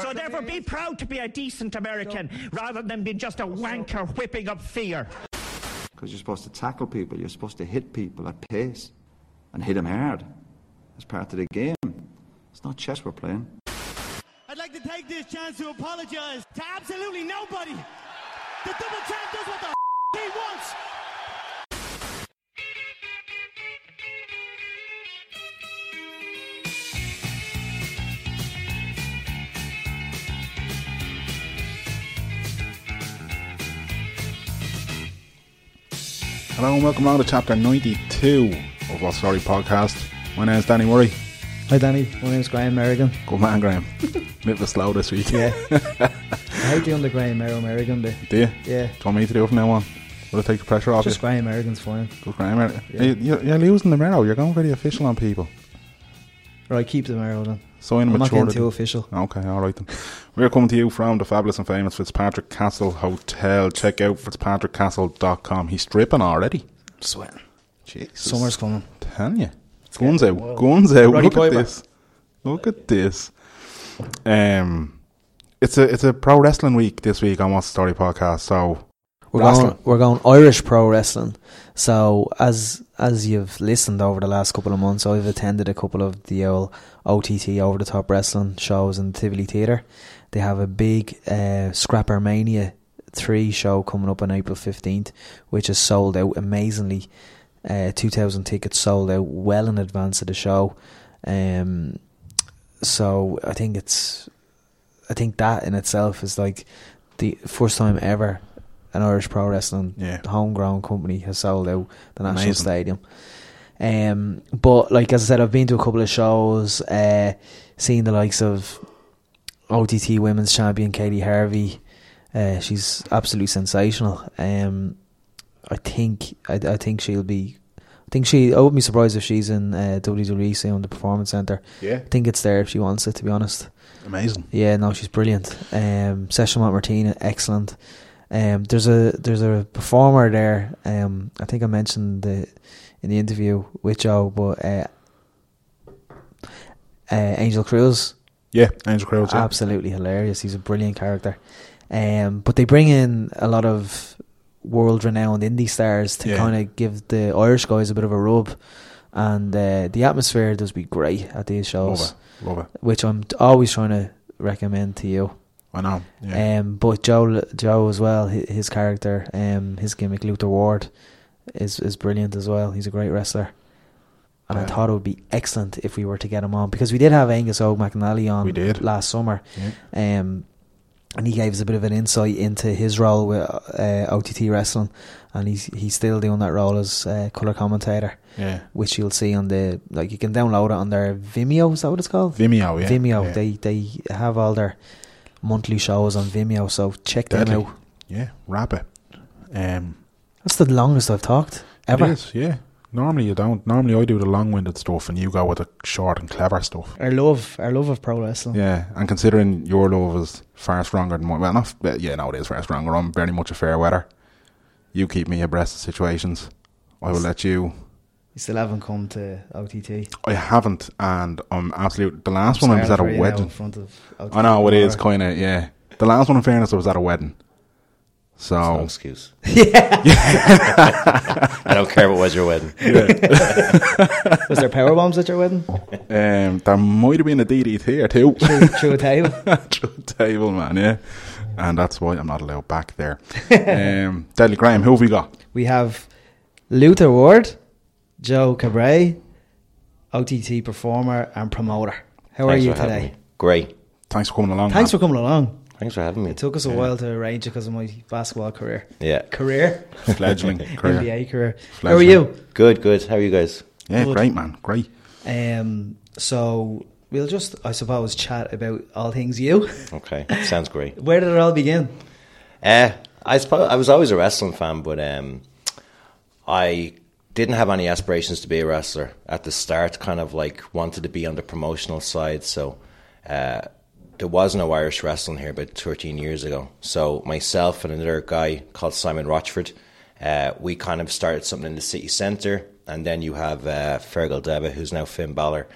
So therefore, be proud to be a decent American rather than being just a wanker whipping up fear. Because you're supposed to tackle people, you're supposed to hit people at pace and hit them hard. It's part of the game. It's not chess we're playing. I'd like to take this chance to apologize to absolutely nobody. The double champ does what the Hello and welcome along to chapter 92 of What Story Podcast. My name is Danny Murray. Hi Danny, my name's Graham Merrigan. Good man, Graham. Bit of a slow this week. Yeah. I hate on the Graham Merrow Merrigan bit? Do you? Yeah. Do you want me to do it from now on? Will it take the pressure off Just you? Graham Merrigan's fine. Good Graham. Are Yeah. you, you're, you're losing the marrow. You're going very official on people. Right, keep the Merrow then. So I'm not getting too official. Okay, all right then. We're coming to you from the fabulous and famous Fitzpatrick Castle Hotel. Check out fitzpatrickcastle.com. He's stripping already. Sweating. Jesus. Summer's coming. Telling you. Guns out. Guns out. Roddy Look at this. Look at this. Um, it's a it's a pro wrestling week this week on What's the Story podcast. So We're Wrestling. going, we're going Irish pro wrestling. So as as you've listened over the last couple of months, I've attended a couple of the old OTT over the top wrestling shows in the Tivoli Theatre. They have a big uh, Scrapper Mania three show coming up on April fifteenth, which is sold out amazingly. Uh, two thousand tickets sold out well in advance of the show. Um, so I think it's, I think that in itself is like the first time ever an Irish pro wrestling Yeah. homegrown company has sold out the National Amazing. Stadium. Um, but like as I said, I've been to a couple of shows, uh, seen the likes of OTT Women's Champion Katie Harvey. Uh, she's absolutely sensational. Um, I think I, I think she'll be. I think she. I wouldn't be surprised if she's in uh, WWE soon, the Performance Center. yeah, I think it's there if she wants it. To be honest. amazing. Yeah, no, she's brilliant. Um, Session Martina, excellent. Um, there's a there's a performer there. Um, I think I mentioned the in the interview with Joe, but uh, uh, Angel Cruz, Yeah, Angel Crowds. Yeah. absolutely hilarious. He's a brilliant character. Um, but they bring in a lot of world renowned indie stars to Yeah. kind of give the Irish guys a bit of a rub, and uh, the atmosphere does be great at these shows Love it. Love it. which I'm always trying to recommend to you. I know. Yeah. Um, but Joe, Joe as well, his, his character, um, his gimmick, Luther Ward, is is brilliant as well. He's a great wrestler, and I thought it would be excellent if we were to get him on because we did have Angus Og McNally on We did. last summer, yeah. um, and he gave us a bit of an insight into his role with uh, OTT wrestling, and he's he's still doing that role as uh, color commentator, Yeah. which you'll see on the like you can download it on their Vimeo. Is that what it's called? Vimeo. Yeah. Vimeo. Yeah. They they have all their monthly shows on Vimeo, so check them out. Yeah. Wrap it. Um. That's the longest I've talked ever. It is. Yeah. Normally you don't. Normally I do the long-winded stuff, and you go with the short and clever stuff. Our love, our love of pro wrestling. Yeah, and considering your love is far stronger than mine, well, not yeah, no, it is far stronger. I'm very much a fair weather. You keep me abreast of situations. I will let you. You still haven't come to OTT. I haven't, and I'm absolute. The last one I was at a Sorry for you now in wedding. front of OTT I know it is tomorrow. kind of yeah. The last one, in fairness, I was at a wedding. So No excuse. Yeah! I don't care what was your wedding. Was there power bombs at your wedding? um, there might have been a DDT or two. through, through a table. Through the table, man, yeah. And that's why I'm not allowed back there. um, Deadly Graham, who have we got? We have Luther Ward, Joe Cabray, OTT performer and promoter. How are you today? Great. Thanks for coming along. Thanks man. for coming along. Thanks for having me. It took us a Yeah. while to arrange it because of my basketball career. Yeah. Career? fledgling career. NBA career. How are you? Good, good. How are you guys? Yeah, Good. great man, great. Um, so we'll just, I suppose, chat about all things you. Okay. Sounds great. Where did it all begin? Uh, I suppose I was always a wrestling fan, but um, I didn't have any aspirations to be a wrestler at the start. Kind of like wanted to be on the promotional side. So uh, there was no Irish wrestling here about 13 years ago. So myself and another guy called Simon Rochford, uh, we kind of started something in the city centre, and then you have uh, Fergal Devitt, who's now Finn Balor.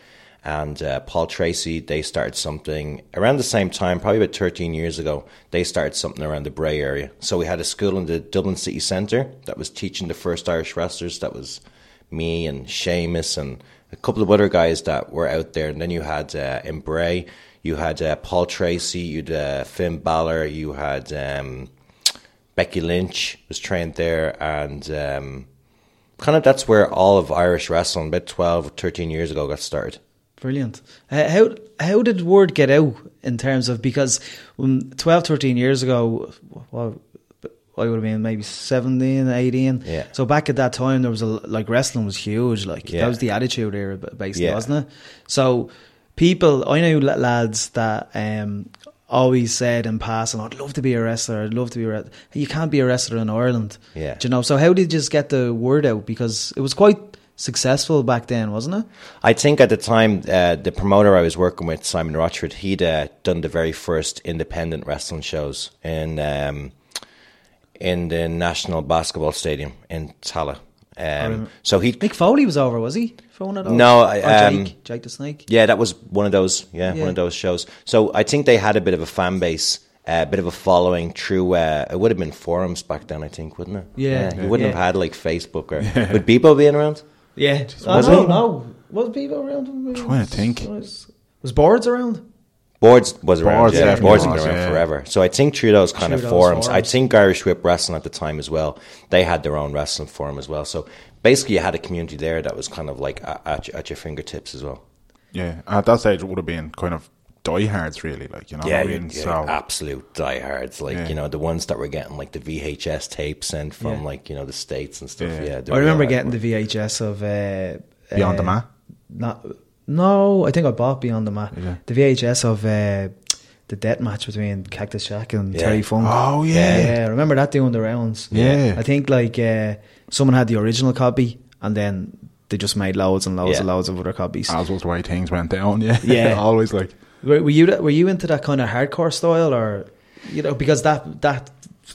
And uh, Paul Tracy. They started something around the same time, probably about 13 years ago. They started something around the Bray area. So we had a school in the Dublin City Centre that was teaching the first Irish wrestlers. That was me and Sheamus and a couple of other guys that were out there. And then you had uh, in Bray, you had uh, Paul Tracy, you had uh, Finn Balor, you had um, Becky Lynch was trained there, and um, kind of that's where all of Irish wrestling, about 12, or 13 years ago, got started. Brilliant. Uh, how how did word get out in terms of because when 12, 13 years ago, well, I would have been maybe 17, 18. Yeah. So back at that time, there was a like wrestling was huge. Like Yeah. that was the attitude era, basically, Yeah. wasn't it? So people, I know lads that um, always said in passing, "I'd love to be a wrestler. I'd love to be a wrestler." You can't be a wrestler in Ireland. Yeah. Do you know? So how did you just get the word out? Because it was quite successful back then, wasn't it? I think at the time, uh, the promoter I was working with, Simon Rochford, he'd uh, done the very first independent wrestling shows in um, in the National Basketball Stadium in Tallaght. Um, so he, Mick Foley was over, was he? For one of those? No, I- um, Jake, Jake the Snake. yeah, that was one of those, yeah, Yeah. one of those shows. So I think they had a bit of a fan base. A bit of a following through, uh, it would have been forums back then, I think, wouldn't it? Yeah. you wouldn't Yeah. have had like Facebook or would Bebo being around? Yeah. I Was don't he? know. Was people around? Trying to think. Was, was boards around? Boards was around, Boards yeah. Boards have was, been around yeah. forever. So I think through those kind Through of those forums, I forums. think Irish Whip Wrestling at the time as well, they had their own wrestling forum as well. So basically, you had a community there that was kind of like at, at, your, at your fingertips as well. Yeah, at that stage it would have been kind of diehards, really. Like you know, Yeah, I mean? yeah, so absolute diehards, like Yeah. you know the ones that were getting like the VHS tapes sent from Yeah. like you know the states and stuff. Yeah. Yeah, I remember real getting hardcore. the VHS of uh, Beyond uh, the Mat. Not, no, I think I bought Beyond the Mat. Yeah. The VHS of uh, the death match between Cactus Jack and Yeah. Terry Funk. Oh yeah. yeah, I remember that doing the rounds. Yeah. I think like uh, someone had the original copy and then they just made loads and loads Yeah. and loads of other copies. as was the way things went down. Yeah, Yeah. always like Were, were you were you into that kind of hardcore style, or you know, because that that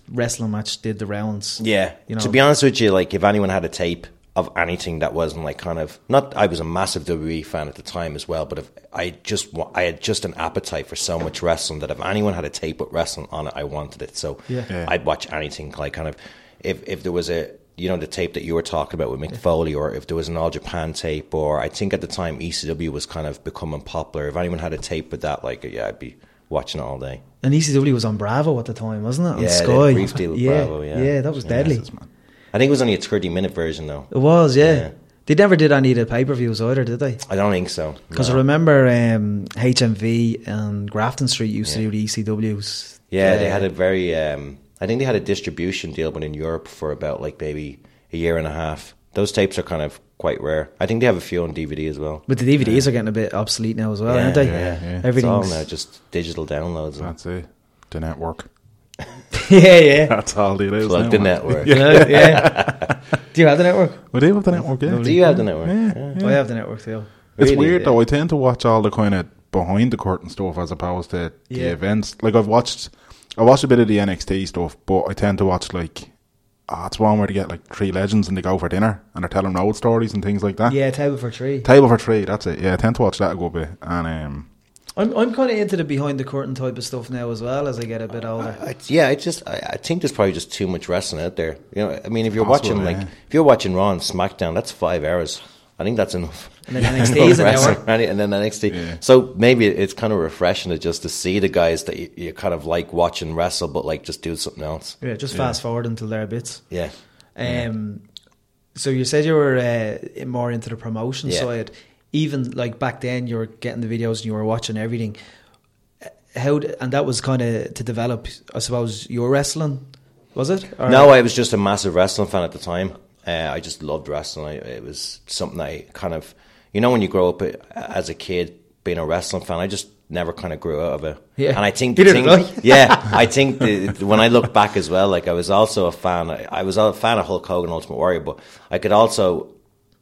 wrestling match did the rounds? Yeah. You know- to be honest with you, like if anyone had a tape of anything that wasn't like kind of not, I was a massive WWE fan at the time as well. But if I just I had just an appetite for so much wrestling that if anyone had a tape with wrestling on it, I wanted it. So Yeah. Yeah. I'd watch anything. Like kind of if if there was a you know the tape that you were talking about with Mick Foley, or if there was an All Japan tape, or I think at the time ECW was kind of becoming popular. If anyone had a tape with that, like yeah, I'd be watching it all day. And ECW was on Bravo at the time, wasn't it? On Yeah, Sky. deal with yeah, Bravo, yeah. yeah, that was deadly. I think it was only a thirty minute version though. It was, yeah. Yeah. They never did any of the pay per views either, did they? I don't think so. Because no. I remember um, HMV and Grafton Street used Yeah. to do the ECWs. Yeah, they Uh, had a very. Um, I think they had a distribution deal, but in Europe for about like maybe a year and a half. Those tapes are kind of quite rare. I think they have a few on DVD as well. But the DVDs are getting a bit obsolete now as well, Yeah, aren't they? yeah, yeah. It's all Everything's now just digital downloads. That's it. The network. yeah, yeah. That's all it is. plug now, the network. yeah. yeah. Do you have the network? We do have the network. Yeah. Do you have the network? Yeah. Oh, I have the network too. It's Really? weird Yeah. though. I tend to watch all the kind of behind the curtain stuff as opposed to the events. Like I've watched, I watched a bit of the NXT stuff, but I tend to watch like, ah, it's one where they get like three legends and they go for dinner and they're telling road stories and things like that. Yeah, table for three. Table for three, that's it. Yeah, I tend to watch that a good bit. And um, I'm I'm kind of into the behind the curtain type of stuff now as well as I get a bit older. I, yeah, I just I, I think there's probably just too much wrestling out there. You know, I mean, if you're Possible, watching like yeah. if you're watching Raw and SmackDown, that's five hours. I think that's enough. And then NXT is an hour. And then NXT. Yeah. So maybe it's kind of refreshing to just to see the guys that you, you kind of like watching wrestle, but like just do something else. Yeah, just fast forward until their bits. Yeah. Um, so you said you were uh, more into the promotion Yeah. side. Even like back then, you were getting the videos and you were watching everything. Uh, How d- and that was kind of to develop, I suppose, your wrestling, was it? Or- No, I was just a massive wrestling fan at the time. Uh, I just loved wrestling. I, it was something I kind of, you know, when you grow up uh, as a kid being a wrestling fan, I just never kind of grew out of it. Yeah. And I think, the thing- know. yeah, I think the, when I look back as well, like I was also a fan. I, I was a fan of Hulk Hogan, Ultimate Warrior, but I could also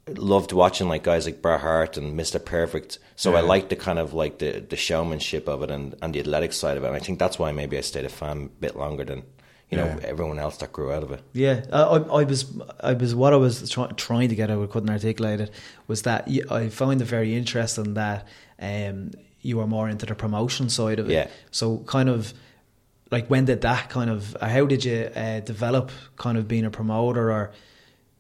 loved watching like guys like Bret Hart and Mr. Perfect. So I Yeah. liked the kind of like the, the showmanship of it and, and the athletic side of it. And I think that's why maybe I stayed a fan a bit longer than, you know, Yeah. everyone else that grew out of it. Yeah, I, I, was, I was what I was try, trying to get out, I couldn't articulate it. Was that I found it very interesting that um, you were more into the promotion side of it. Yeah. So kind of like when did that kind of? How did you uh, develop kind of being a promoter, or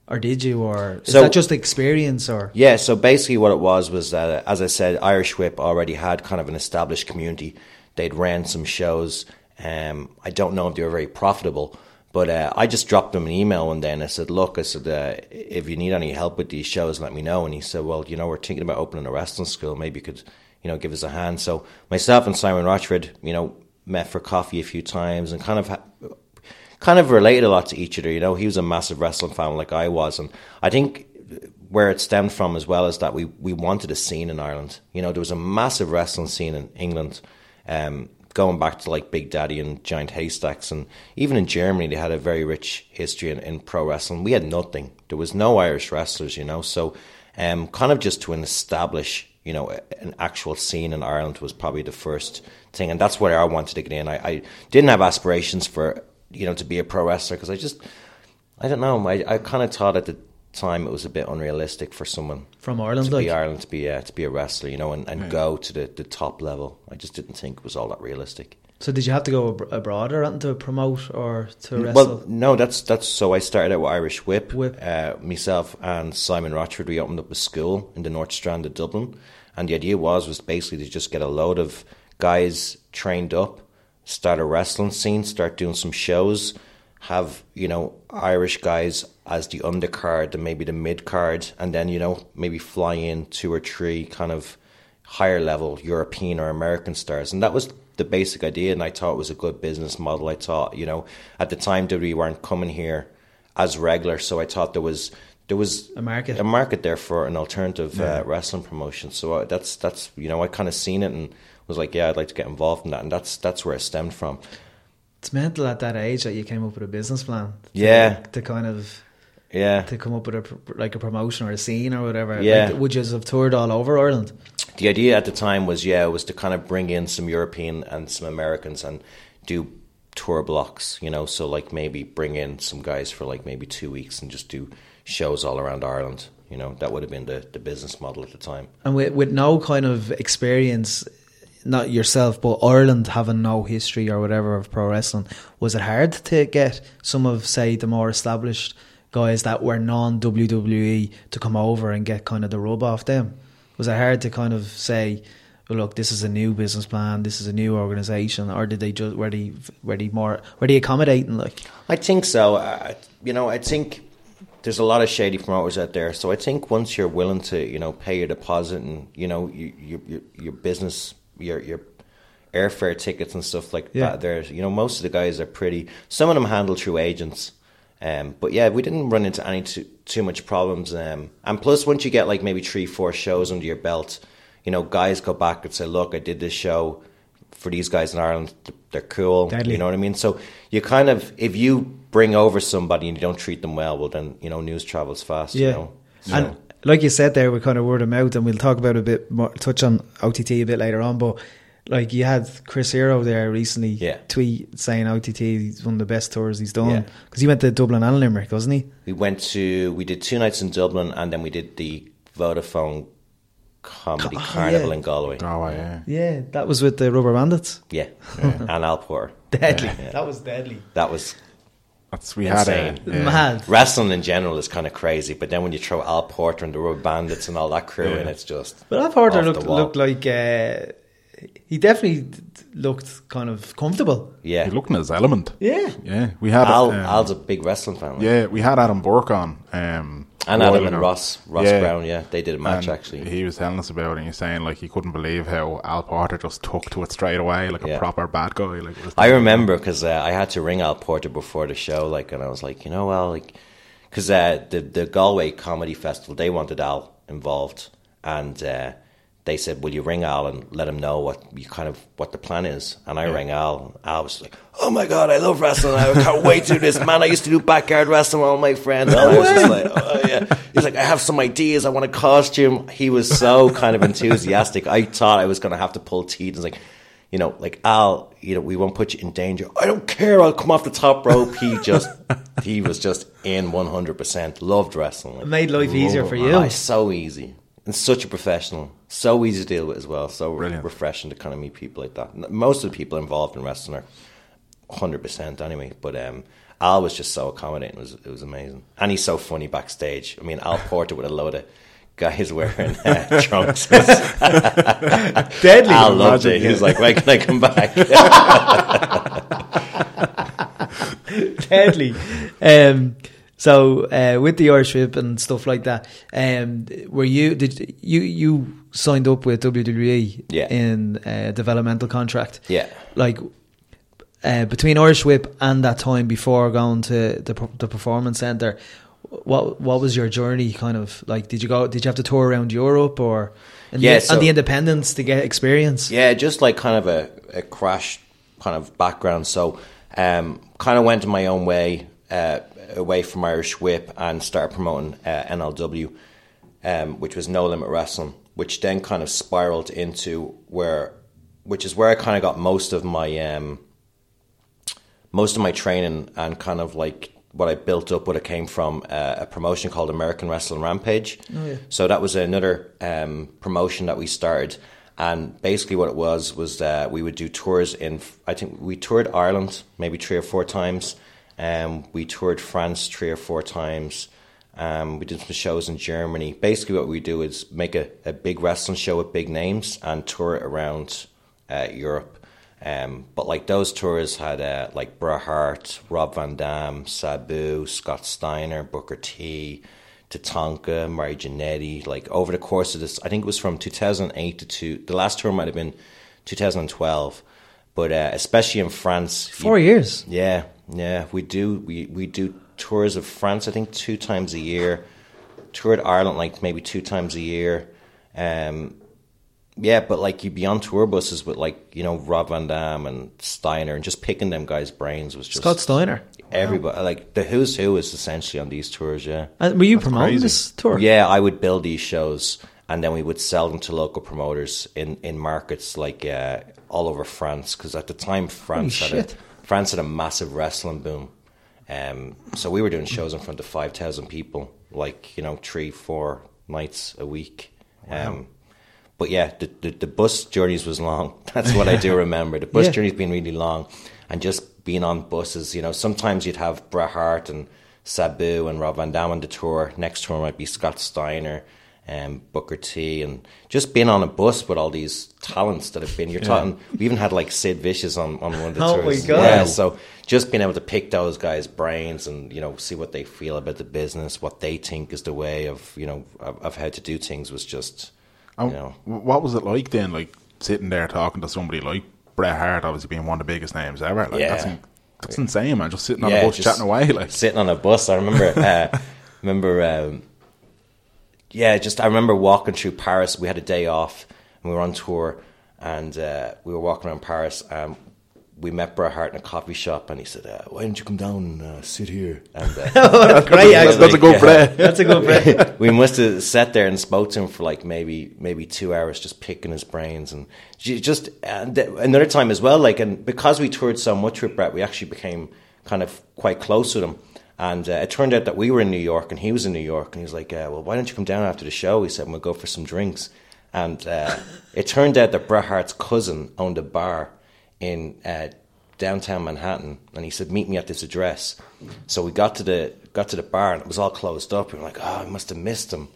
or did you, or is So- that just experience, or Yeah, so basically what it was was that, uh, as I said, Irish Whip already had kind of an established community. They'd ran some shows. Um, I don't know if they were very profitable, but uh, I just dropped him an email one day and I said, look, I said, uh, if you need any help with these shows, let me know. And he said, well, you know, we're thinking about opening a wrestling school. Maybe you could, you know, give us a hand. So myself and Simon Rochford, you know, met for coffee a few times and kind of ha- kind of related a lot to each other. You know, he was a massive wrestling fan like I was, and I think where it stemmed from as well is that we we wanted a scene in Ireland. You know, there was a massive wrestling scene in England. Um, going back to like Big Daddy and Giant Haystacks, and even in Germany, they had a very rich history in, in pro wrestling. We had nothing. There was no Irish wrestlers, you know. So, um, kind of just to establish, you know, an actual scene in Ireland was probably the first thing, and that's where I wanted to get in. I, I didn't have aspirations for you know to be a pro wrestler because I just, I don't know. I I kind of thought at the time it was a bit unrealistic for someone from Ireland? to Like, be Ireland to be uh, to be a wrestler, you know, and, and go to the, the top level. I just didn't think it was all that realistic. so did you have to go ab- abroad or to promote or to wrestle? Well, no, that's that's so. I started out with Irish Whip. Whip. Uh, myself and Simon Rochford, we opened up a school in the North Strand of Dublin, and the idea was was basically to just get a load of guys trained up, start a wrestling scene, start doing some shows, have you know Irish guys as the undercard and maybe the mid card, and then you know maybe fly in two or three kind of higher level European or American stars, and that was the basic idea. And I thought it was a good business model. I thought you know at the time WWE weren't coming here as regular, so I thought there was there was A market. a market there for an alternative uh, wrestling promotion. So uh, that's that's you know I kind of seen it and was like, yeah, I'd like to get involved in that, and that's that's where it stemmed from. It's mental at that age that you came up with a business plan. to- Yeah. to kind of Yeah, to come up with a like a promotion or a scene or whatever. Yeah. Like, would you have toured all over Ireland? the idea at the time was yeah was to kind of bring in some European and some Americans and do tour blocks, you know. So like maybe bring in some guys for like maybe two weeks and just do shows all around Ireland. You know, that would have been the, the business model at the time. And with, with no kind of experience, not yourself, but Ireland having no history or whatever of pro wrestling, was it hard to get some of, say, the more established guys that were non WWE to come over and get kind of the rub off them? Was it hard to kind of say, well, look, this is a new business plan, this is a new organization, or did they just were they were they more were they accommodating like? I think so. Uh, you know, I think there's a lot of shady promoters out there. So I think once you're willing to, you know, pay your deposit and you know you, you, your your business, your your airfare tickets and stuff like Yeah. that. There's, you know, most of the guys are pretty. Some of them handle through agents. Um, but yeah, we didn't run into any too, too much problems. Um, and plus, once you get like maybe three, four shows under your belt, you know, guys go back and say, "Look, I did this show for these guys in Ireland. They're cool." Deadly. You know what I mean? So you kind of, if you bring over somebody and you don't treat them well, well, then you know, news travels fast. You know, So- And like you said there, we kind of word of mouth, and we'll talk about a bit more, touch on OTT a bit later on. But like you had Chris Hero there recently, Yeah. tweet saying OTT is one of the best tours he's done Yeah. because he went to Dublin and Limerick, wasn't he? we went to, we did two nights in Dublin, and then we did the Vodafone Comedy Oh, Carnival yeah. in Galway. Oh, yeah. Yeah, that was with the Rubber Bandits. Yeah, and Al Porter. Deadly. That was deadly. That was That's, we had a. Insane. yeah. Mad. wrestling in general is kind of crazy, but then when you throw Al Porter and the Rubber Bandits and all that crew in, it's just. But Al Porter looked looked like uh, he definitely d- d- looked kind of comfortable. yeah. He looked in his element. Yeah. Yeah, we had. Al, um, Al's a big wrestling fan. like. Yeah, we had Adam Burke on. Um, and Adam and. Ross, Ross Yeah. Brown. Yeah, they did a match And actually. He was telling us about it and he's saying like he couldn't believe how Al Porter just took to it straight away, like Yeah. a proper bad guy. Like I remember because uh, I had to ring Al Porter before the show, like, and I was like, you know, well, like, because uh, the the Galway Comedy Festival they wanted Al involved, and uh, they said, "Will you ring Al and let him know what you kind of what the plan is?" And I rang Al. Al was like, "Oh my god, I love wrestling! I can't wait to do this, man! I used to do backyard wrestling with all my friends." And I was just like, "Oh yeah." He's like, "I have some ideas. I want a costume." He was so kind of enthusiastic. I thought I was going to have to pull teeth. He's like. you know, like Al, you know, we won't put you in danger. I don't care. I'll come off the top rope. He just, he was just in one hundred percent. Loved wrestling. It made life easier for you. Oh, so easy and such a professional. So easy to deal with as well. So Brilliant. refreshing to kind of meet people like that. Most of the people involved in wrestling are hundred percent anyway. But um, Al was just so accommodating. It was it was amazing, and he's so funny backstage. I mean, Al Porter with a load of guys wearing uh, trunks. Deadly. Al loved it. He was like, "When can I come back?" deadly. Um, so uh, with the Irish Whip and stuff like that, um, were you did you you signed up with WWE Yeah. in a developmental contract? Yeah. like uh, between Irish Whip and that time before going to the the performance center. What what was your journey kind of like? Did you go? Did you have to tour around Europe or and Yeah, the, so- and the independence to get experience? Yeah, just like kind of a, a crash kind of background. So, um, kind of went my own way uh, away from Irish Whip and started promoting uh, NLW, um, which was No Limit Wrestling, which then kind of spiraled into where, which is where I kind of got most of my um, most of my training and kind of like what I built up, what it came from uh, a promotion called American Wrestling Rampage. So that was another um, promotion that we started. And basically, what it was was uh, we would do tours in. I think we toured Ireland maybe three or four times. Um, we toured France three or four times. Um, we did some shows in Germany. Basically, what we do is make a, a big wrestling show with big names and tour it around uh, Europe. Um, but like those tours had uh, like Bret Hart, Rob Van Dam, Sabu, Scott Steiner, Booker T, Tatanka, Marty Jannetty. Like over the course of this, I think it was from 2008 to two. The last tour might have been 2012, but uh, especially in France, Four you- years. yeah, yeah, we do. We we do tours of France. I think two times a year. Toured Ireland like maybe two times a year. Um, yeah, but like you'd be on tour buses with like you know Rob Van Dam and Steiner, and just picking them guys' brains was just Scott Steiner. Everybody like the who's who is essentially on these tours. Yeah, And were you promoting crazy. this tour? yeah, I would build these shows and then we would sell them to local promoters in, in markets like uh, all over France because at the time France had shit. a France had a massive wrestling boom. Um, so we were doing shows in front of five thousand people, like you know, three, four nights a week. Um, but yeah, the, the the bus journeys was long. That's what I do remember. The bus Yeah. journey's been really long, and just being on buses. You know, sometimes you'd have Bret Hart and Sabu and Rob Van Dam on the tour. Next tour might be Scott Steiner and Booker T, and just being on a bus with all these talents that have been. You're talking. We even had like Sid Vicious on on one of the Oh my tours. God. Yeah, so just being able to pick those guys' brains and you know see what they feel about the business, what they think is the way of you know of, of how to do things was just And you know what was it like then? Like sitting there talking to somebody like Bret Hart, obviously being one of the biggest names ever. Like Yeah. that's, in, that's insane, man. Just sitting on Yeah, a bus chatting away, like sitting on a bus. I remember, uh, remember, um, yeah, just I remember walking through Paris. We had a day off and we were on tour, and uh, we were walking around Paris. Um, we met Bret Hart in a coffee shop, and he said, uh, "Why don't you come down and uh, sit here?" And uh, Great, that's, actually. that's a good. Bret. That's a good break. we must have sat there and spoke to him for like maybe maybe two hours, just picking his brains, and just and th- another time as well. Like, and because we toured so much with Bret, we actually became kind of quite close with him. And uh, it turned out that we were in New York and he was in New York, and he was like, uh, "Well, why don't you come down after the show?" He said, "We'll go for some drinks." And uh, it turned out that Bret Hart's cousin owned a bar in uh, downtown Manhattan, and he said, "Meet me at this address." So we got to the got to the bar, and it was all closed up. We were like, "Oh, I must have missed him."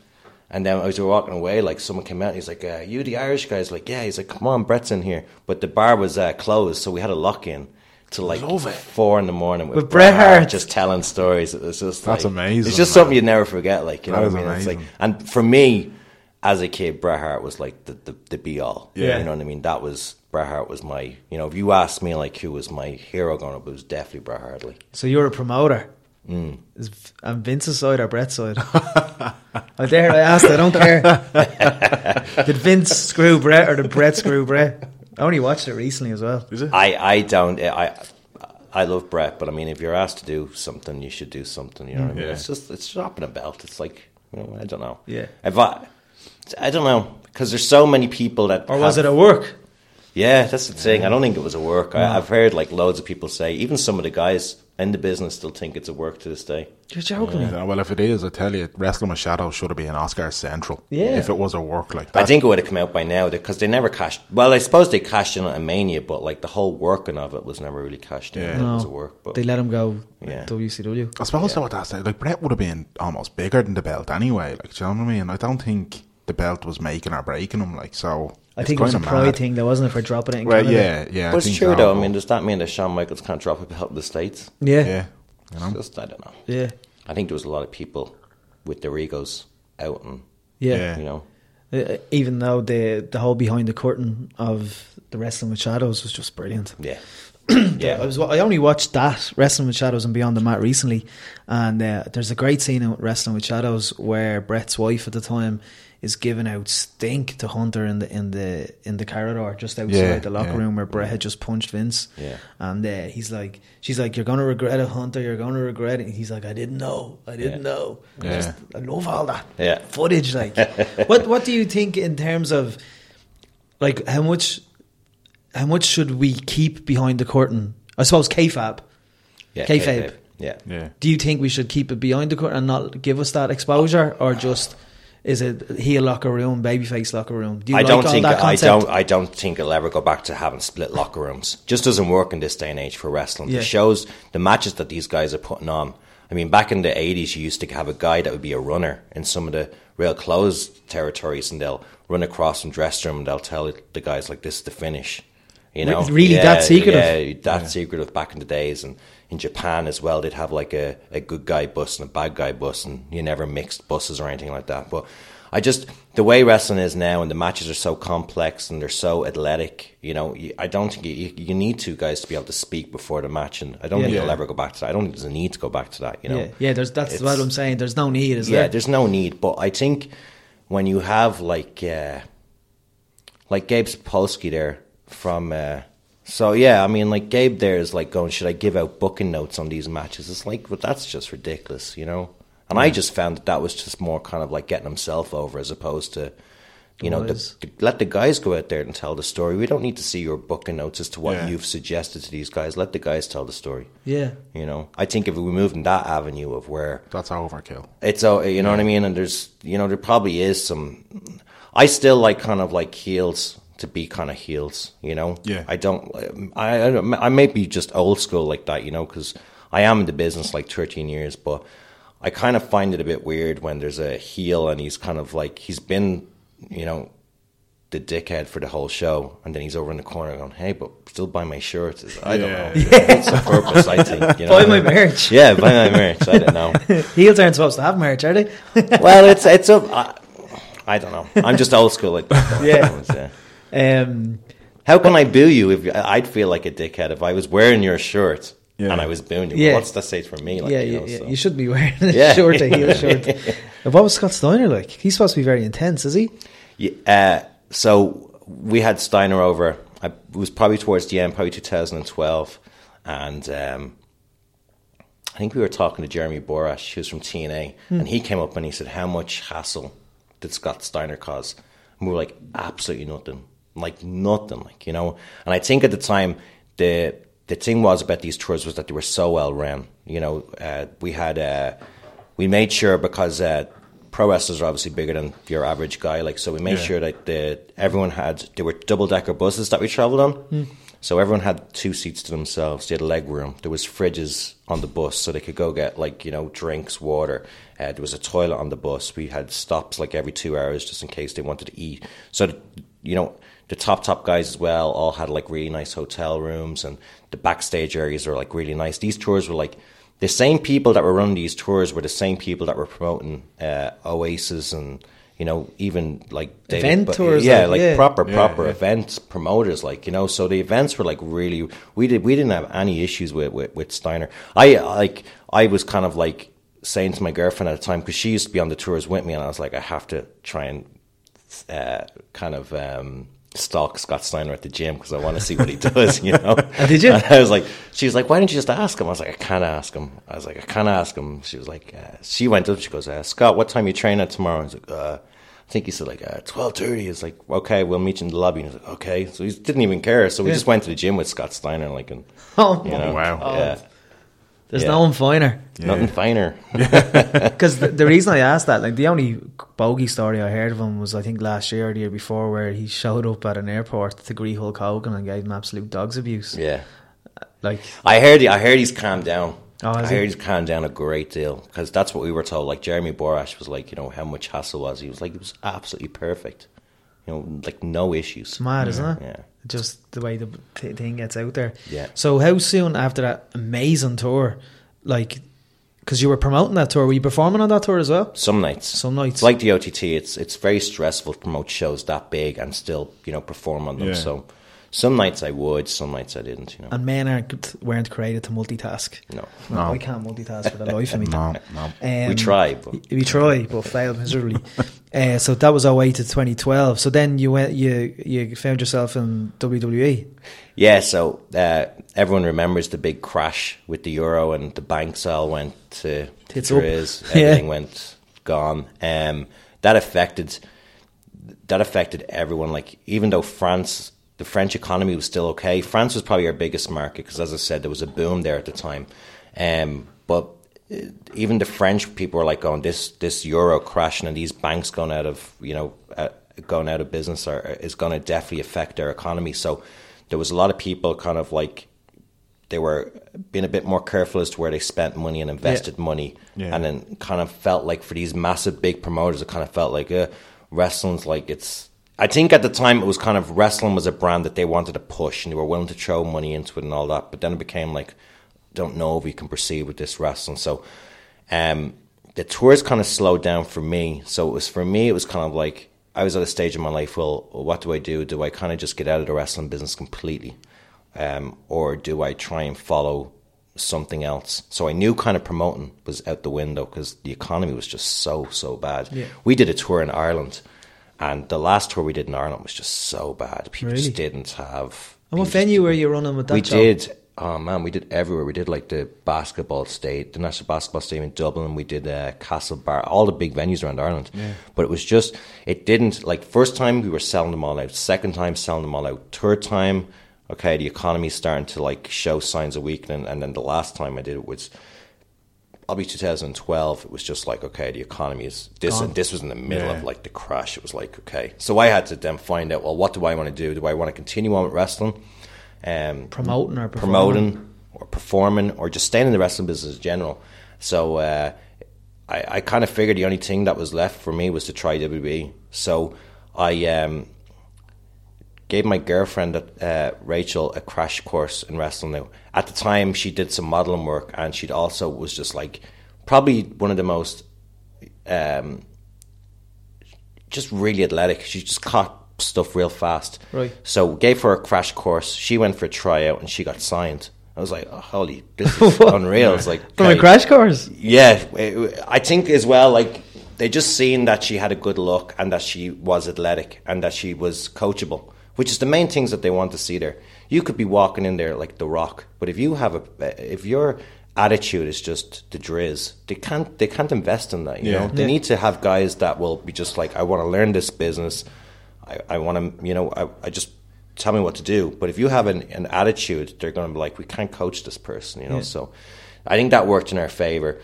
And then as we were walking away, like someone came out, and he's like, uh, "You the Irish guy?" guys?" Like, yeah. He's like, "Come on, Bret's in here," but the bar was uh, closed, so we had a lock in till like Love it. four in the morning with, With Bret Hart. just telling stories. It was just That's like- amazing, It's just man. something you'd never forget. Like you That know, what I mean, It's like, and for me, as a kid, Bret Hart was like the the, the be all. Yeah. you know what I mean. That was Bret Hart was my. You know, if you asked me like who was my hero growing up, it was definitely Bret Hart. Like, So you're a promoter. Mm. Is on Vince's side or Bret's side? I dare I asked, I don't care. did Vince screw Bret or did Bret screw Bret? I only watched it recently as well. Is it? I I don't I. I love Bret, but I mean, if you're asked to do something, you should do something. You know what I mm. mean? Yeah. It's just it's dropping a belt. It's like you know, I don't know. Yeah. If I, I don't know because there's so many people that. Or was have- it at work? Yeah, that's the thing. I don't think it was a work. I, I've heard like loads of people say, even some of the guys in the business still think it's a work to this day. You're joking me. Yeah, well, if it is, I tell you, Wrestling with Shadows should have been Oscar Central. Yeah. If it was a work like that. I think it would have come out by now because they never cashed. Well, I suppose they cashed in on a Mania, but like the whole working of it was never really cashed in. Yeah. It was No, a work, but they let him go. Yeah. WCW. I suppose that what that's like. Bret would have been almost bigger than the belt anyway. Like, do you know what I mean? I don't think the belt was making or breaking him. Like, so I it's think it was a kinda pride mad. thing, though, wasn't it, for dropping it in Well, Canada? yeah, yeah. but I it's think true though. I mean, does that mean that Shawn Michaels can't drop it belt in the states? Yeah. yeah, you know, Just I don't know. Yeah. I think there was a lot of people with their egos out, and Yeah. Yeah. you know, Uh, even though the the whole behind the curtain of the wrestling with shadows was just brilliant. yeah, yeah, I was I only watched that wrestling with shadows and beyond the mat recently, and uh, there's a great scene in wrestling with shadows where Bret's wife at the time is giving out stink to Hunter in the in the in the corridor just outside Yeah, the locker yeah. room where Bret had just punched Vince. Yeah. and uh, he's like, she's like, "You're gonna regret it, Hunter. You're gonna regret it." And he's like, "I didn't know. I didn't Yeah. know. I, Yeah. just, I love all that Yeah. footage." Like, what what do you think in terms of like how much how much should we keep behind the curtain? I suppose kayfabe. yeah, Kayfabe. Yeah, yeah. Do you think we should keep it behind the curtain and not give us that exposure, or just is it heel locker room, babyface locker room? Do you I like don't think that I don't I don't think it'll ever go back to having split locker rooms. Just doesn't work in this day and age for wrestling. Yeah. The shows, the matches that these guys are putting on. I mean, back in the eighties, you used to have a guy that would be a runner in some of the real closed territories, and they'll run across from dressing room and they'll tell the guys like, "This is the finish." You know, Really that secretive? Yeah, that secretive back in the days, and in Japan as well, they'd have like a, a good guy bus and a bad guy bus, and you never mixed buses or anything like that. But I just the way wrestling is now, and the matches are so complex and they're so athletic. You know, you, I don't think you, you need two guys to be able to speak before the match, and I don't Yeah. think Yeah. they'll ever go back to that. I don't think there's a need to go back to that. You know, yeah, yeah. There's that's It's- what I'm saying. There's no need, is yeah, there? there's no need. But I think when you have like uh, like Gabe Sapolsky there from. Uh, so yeah, I mean, like Gabe there is like going, should I give out booking notes on these matches? It's like, but that's just ridiculous, you know. And I just found that that was just more kind of like getting himself over as opposed to, you know, the, the- let the guys go out there and tell the story. We don't need to see your booking notes as to what Yeah. you've suggested to these guys. Let the guys tell the story. Yeah. You know, I think if we moved in that avenue of where That's overkill. it's you know what I mean, and there's you know there probably is some. I still like kind of like heels to be kind of heels, you know. Yeah. I don't. I I, I may be just old school like that, you know, because I am in the business like 13 years, but I kind of find it a bit weird when there's a heel and he's kind of like he's been, you know. The dickhead for the whole show, and then he's over in the corner going, "Hey, but still buy my shirts." I don't Yeah. know. It's a purpose, I think. You know? Buy my merch. Yeah, buy my merch. I don't know. Heels aren't supposed to have merch, are they? well, it's it's a. I, I don't know. I'm just old school like that. though. Yeah. Yeah. um, How can I boo you if I'd feel like a dickhead if I was wearing your shirt Yeah. and I was booing you? Yeah. What's that say for me? Like, yeah, you yeah, know, yeah. so. you should be wearing a Yeah. shirt, a heel shirt. Uh, what was Scott Steiner like? He's supposed to be very intense, is he? Yeah, uh, so we had Steiner over. I, it was probably towards the end, probably 2012, and um, I think we were talking to Jeremy Borash, who's from TNA, and he came up and he said, "How much hassle did Scott Steiner cause?" And we were like, "Absolutely nothing, like nothing, like you know." And I think at the time the the thing was about these tours was that they were so well run. You know, uh, we had uh, we made sure because uh, pro wrestlers are obviously bigger than your average guy. Like, so we made Yeah. sure that the everyone had there were double decker buses that we travelled on. So everyone had two seats to themselves. They had a leg room. There was fridges on the bus, so they could go get like you know drinks, water. Uh, there was a toilet on the bus. We had stops like every two hours just in case they wanted to eat. So you know the top top guys as well all had like really nice hotel rooms, and the backstage areas are like really nice. These tours were like the same people that were running these tours were the same people that were promoting uh, Oasis and you know even like Event but- tours, yeah, like, like yeah. proper Yeah, proper yeah. events promoters, like you know. So the events were like really we did we didn't have any issues with with, with Steiner. I like I was kind of like saying to my girlfriend at the time because she used to be on the tours with me, and I was like I have to try and uh, kind of. Um, stalk Scott Steiner at the gym because I want to see what he does, you know. did you? And I was like, she was like, why didn't you just ask him? I was like, I can't ask him. I was like, I can't ask him. She was like, uh, she went up, she goes, uh, Scott, what time you train at tomorrow? I was like, uh, I think he said like uh, twelve thirty. It's like okay, we'll meet you in the lobby. And he's like okay, so he didn't even care. So we just went to the gym with Scott Steiner, like and Oh, you know, wow. yeah, there's yeah. no one finer. nothing finer. Because the, the reason I asked that, like the only bogey story I heard of him was I think last year or the year before, where he showed up at an airport to greet Hulk Hogan and gave him absolute dogs abuse. yeah. Like, I heard. I heard he's calmed down. Oh, I has heard he? he's calmed down a great deal because that's what we were told. Like Jeremy Borash was like, you know, how much hassle was he? was like, it was absolutely perfect. You know, like no issues. it's mad, isn't it? Yeah. Just the way the t- thing gets out there. Yeah. So, how soon after that amazing tour, like, because you were promoting that tour, were you performing on that tour as well? Some nights, Some nights. Like the OTT. It's it's very stressful to promote shows that big and still you know perform on them. Yeah. So some nights I would, some nights I didn't. You know, And men aren't weren't created to multitask. no, No, No. I can't multitask for the life of me. No, no. Um, we try, but we try, but failed miserably. uh, so that was 08 to 2012. So then you went, you you found yourself in. WWE. yeah. So uh, everyone remembers the big crash with the euro and the banks all went to Tits up. Driz. Yeah. Everything went gone. Um, that affected that affected everyone. Like even though France, the French economy was still okay. France was probably our biggest market because, as I said, there was a boom there at the time. Um, but uh, even the French people were like, "going this this euro crashing and these banks going out of you know uh, going out of business are, is going to definitely affect their economy." So there was a lot of people kind of like they were being a bit more careful as to where they spent money and invested money, Yeah. and then kind of felt like for these massive big promoters, it kind of felt like uh, wrestling's like it's. I think at the time it was kind of wrestling was a brand that they wanted to push and they were willing to throw money into it and all that. But then it became like, don't know if we can proceed with this wrestling. So, um, the tours kind of slowed down for me. So it was for me, it was kind of like I was at a stage in my life. Well, what do I do? Do I kind of just get out of the wrestling business completely, um, or do I try and follow something else? So I knew kind of promoting was out the window because the economy was just so so bad. Yeah. We did a tour in Ireland, and the last tour we did in Ireland was just so bad. People Really? just didn't have. And what venue were you running with that? we show? did. Oh man, we did everywhere. We did like the basketball state, the National Basketball Stadium in Dublin. We did uh, Castlebar, all the big venues around Ireland. But it was just, it didn't like first time we were selling them all out. Second time selling them all out. Third time, okay, the economy's starting to like show signs of weakening. And then the last time I did it was probably 2012. It was just like okay, the economy is this. Gone. This was in the middle Yeah. of like the crash. It was like okay, so I had to then find out. Well, what do I want to do? Do I want to continue on with wrestling? Um, Promoting or performing? promoting or performing or just staying in the wrestling business in general. So uh, I, I kind of figured the only thing that was left for me was to try WWE. So I um, gave my girlfriend uh, Rachel a crash course in wrestling. Now at the time, she did some modeling work, and she'd also was just like probably one of the most um, just really athletic. She just caught stuff real fast. Right. So gave her a crash course. She went for a tryout and she got signed. I was like, oh, holy, this is unreal. It's like From a crash course? Yeah, it- I think as well, like they just seen that she had a good look and that she was athletic and that she was coachable, which is the main things that they want to see there. You could be walking in there like the Rock, but if you have a, if your attitude is just the drizz, they can't they can't invest in that. You Yeah. know, they Yeah. need to have guys that will be just like, I want to learn this business. I, I want to, you know, I, I just tell me what to do. But if you have an, an attitude, they're going to be like, we can't coach this person, you know. Yeah. So I think that worked in our favor.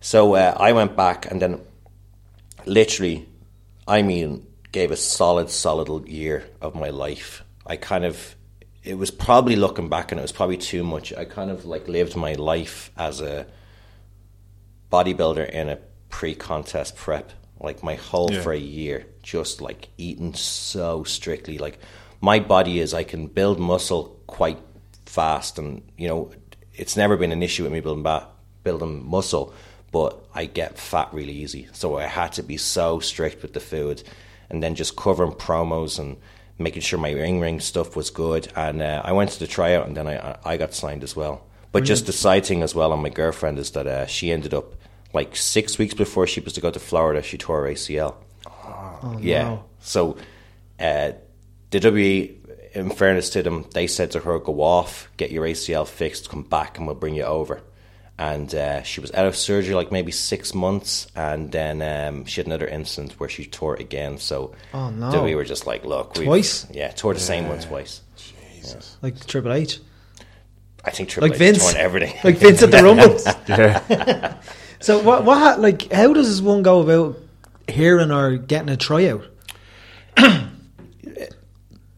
So uh, I went back and then literally, I mean, gave a solid, solid year of my life. I kind of, it was probably looking back and it was probably too much. I kind of like lived my life as a bodybuilder in a pre-contest prep, like my whole Yeah. for a year, just like eating so strictly. Like my body is, I can build muscle quite fast, and you know, it's never been an issue with me building ba- building muscle, but I get fat really easy. So I had to be so strict with the food, and then just covering promos and making sure my ring ring stuff was good. And uh, I went to the tryout, and then I I got signed as well. But just the side thing as well on my girlfriend is that uh, she ended up like six weeks before she was to go to Florida, she tore her ACL. yeah. no. So uh, the WWE, in fairness to them, they said to her, "Go off, get your ACL fixed, come back, and we'll bring you over." And uh, she was out of surgery like maybe six months, and then um, she had another incident where she tore it again. So Oh, no. we were just like, look, Twice? yeah, tore the same one twice. Jesus, Like Triple H. I think Triple Like H Vince. torn everything. Like Vince at the Rumble. Yeah. so what? What? Like, how does one go about hearing or getting a tryout?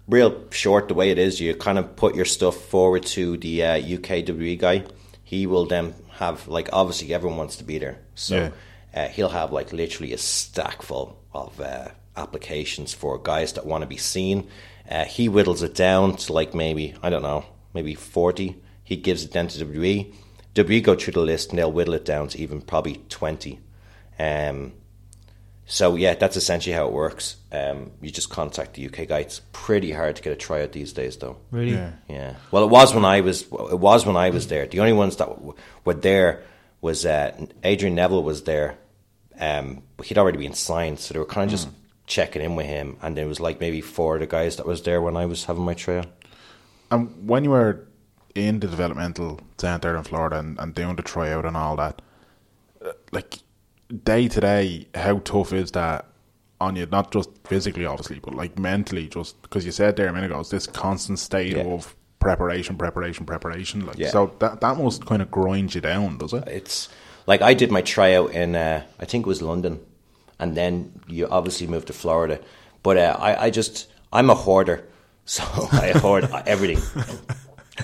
real short the way it is you kind of put your stuff forward to the uh, UKWE guy he will then have like obviously everyone wants to be there. So Yeah. uh, he'll have like literally a stack full of uh, applications for guys that want to be seen. Uh, he whittles it down to like maybe I don't know maybe 40 he gives it down to WWE WWE go through the list and they'll whittle it down to even probably 20 um, so yeah, that's essentially how it works. Um, you just contact the UK guy. It's pretty hard to get a tryout these days, though. Really? Yeah. Yeah. Well, it was when I was. It was when I was there. The only ones that w- were there was uh, Adrian Neville was there, um, but he'd already been signed, so they were kind of just checking in with him. And there was like maybe four of the guys that was there when I was having my tryout. And when you were in the developmental centre in Florida and, and doing the tryout and all that, uh, like day to day, how tough is that on you? Not just physically, obviously, but like mentally, just because you said there a minute ago, it's this constant state Yeah. of preparation, preparation, preparation. Like Yeah. so, that that must kind of grind you down, does it? It's like I did my tryout in uh, I think it was London, and then you obviously moved to Florida. But uh, I, I just I'm a hoarder, so I hoard everything.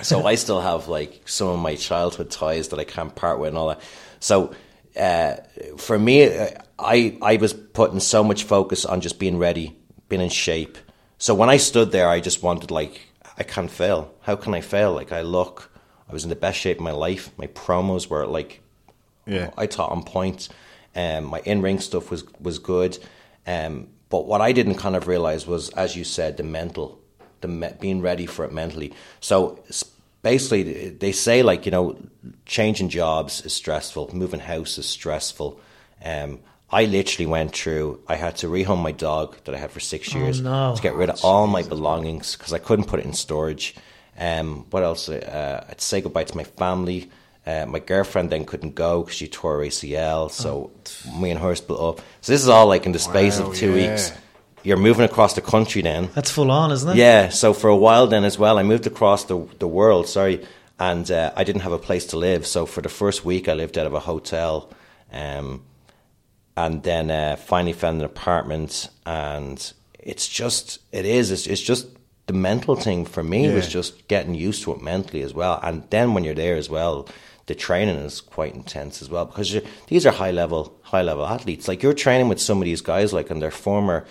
So I still have like some of my childhood toys that I can't part with and all that. So uh, for me, uh, I I was putting so much focus on just being ready, being in shape. So when I stood there, I just wanted like I can't fail. How can I fail? Like I look, I was in the best shape of my life. My promos were like Yeah. I taught on point. Um, my in ring stuff was was good, um, but what I didn't kind of realize was, as you said, the mental, the me- being ready for it mentally. So basically, they say like you know, changing jobs is stressful, moving house is stressful. Um, I literally went through. I had to rehome my dog that I had for six years no. to get rid of all my belongings because I couldn't put it in storage. Um, what else? Uh, I had to say goodbye to my family. Uh, my girlfriend then couldn't go because she tore her ACL, so me and her split up. So this is all like in the space Wow, of two yeah. weeks. You're moving across the country then. That's full on, isn't it? Yeah, so for a while then as well, I moved across the the world. Sorry, and uh, I didn't have a place to live. So for the first week, I lived out of a hotel, um, and then uh, finally found an apartment. And it's just it is it's, it's just the mental thing for me was just getting used to it mentally as well. And then when you're there as well, the training is quite intense as well because you're, these are high level high level athletes. Like you're training with some of these guys, like and they're former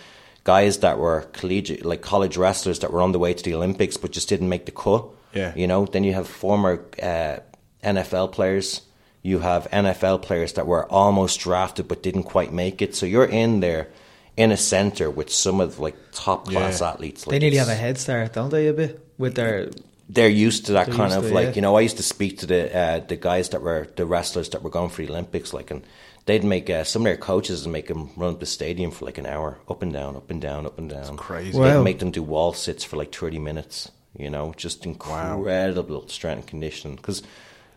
guys that were collegiate, like college wrestlers that were on the way to the Olympics but just didn't make the cut. Yeah. you know. Then you have former uh, NFL players. You have NFL players that were almost drafted but didn't quite make it. So you're in there in a center with some of like top class Yeah. athletes. They Like nearly have a head start, don't they? A bit with their they're used to that They're kind of to like yeah. you know I used to speak to the uh, the guys that were the wrestlers that were going for the Olympics like and they'd make uh, some of their coaches and make them run the stadium for like an hour up and down up and down up and down It's crazy. Wow. they'd make them do wall sits for like 30 minutes you know just incredible strength and conditioning because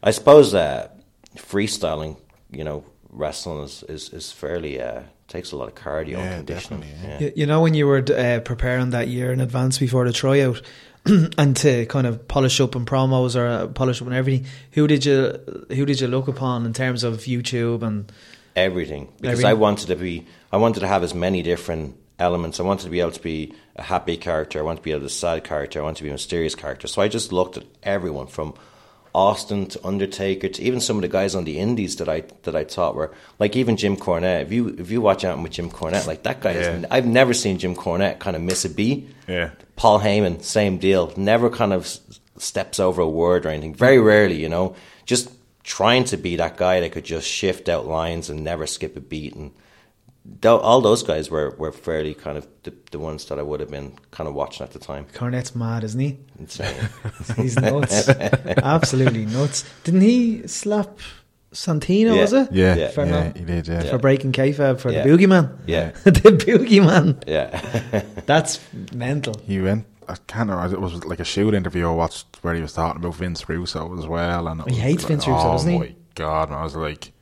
I suppose uh, freestyling you know wrestling is is, is fairly uh, takes a lot of cardio Yeah, and conditioning definitely, yeah. You, you know when you were uh, preparing that year in advance before the tryout, and to kind of polish up in promos or uh, polish up and everything, who did you who did you look upon in terms of YouTube and everything because Everything. I wanted to be I wanted to have as many different elements. I wanted to be able to be a happy character. I wanted to be able to be a sad character. I wanted to be a mysterious character. So I just looked at everyone from Austin to Undertaker to even some of the guys on the indies that I that I thought were like even Jim Cornette. If you if you watch out with Jim Cornette, like that guy, is, I've never seen Jim Cornette kind of miss a beat. Yeah. Paul Heyman, same deal. Never kind of steps over a word or anything. Very rarely, you know. Just trying to be that guy that could just shift out lines and never skip a beat. And tho- all those guys were, were fairly kind of the, the ones that I would have been kind of watching at the time. Cornette's mad, isn't he? Insane. He's nuts, absolutely nuts. Didn't he slap Santino? Yeah. Was it? Yeah, Yeah. For, yeah, not- he did. Yeah, for breaking kayfabe for Yeah. the boogeyman. Yeah. the boogeyman. yeah. That's mental. he went. I can't remember. It was like a shoot interview I watched where he was talking about Vince Russo as well, and He hates like, Vince Russo, oh doesn't he? Oh my god, man, I was like,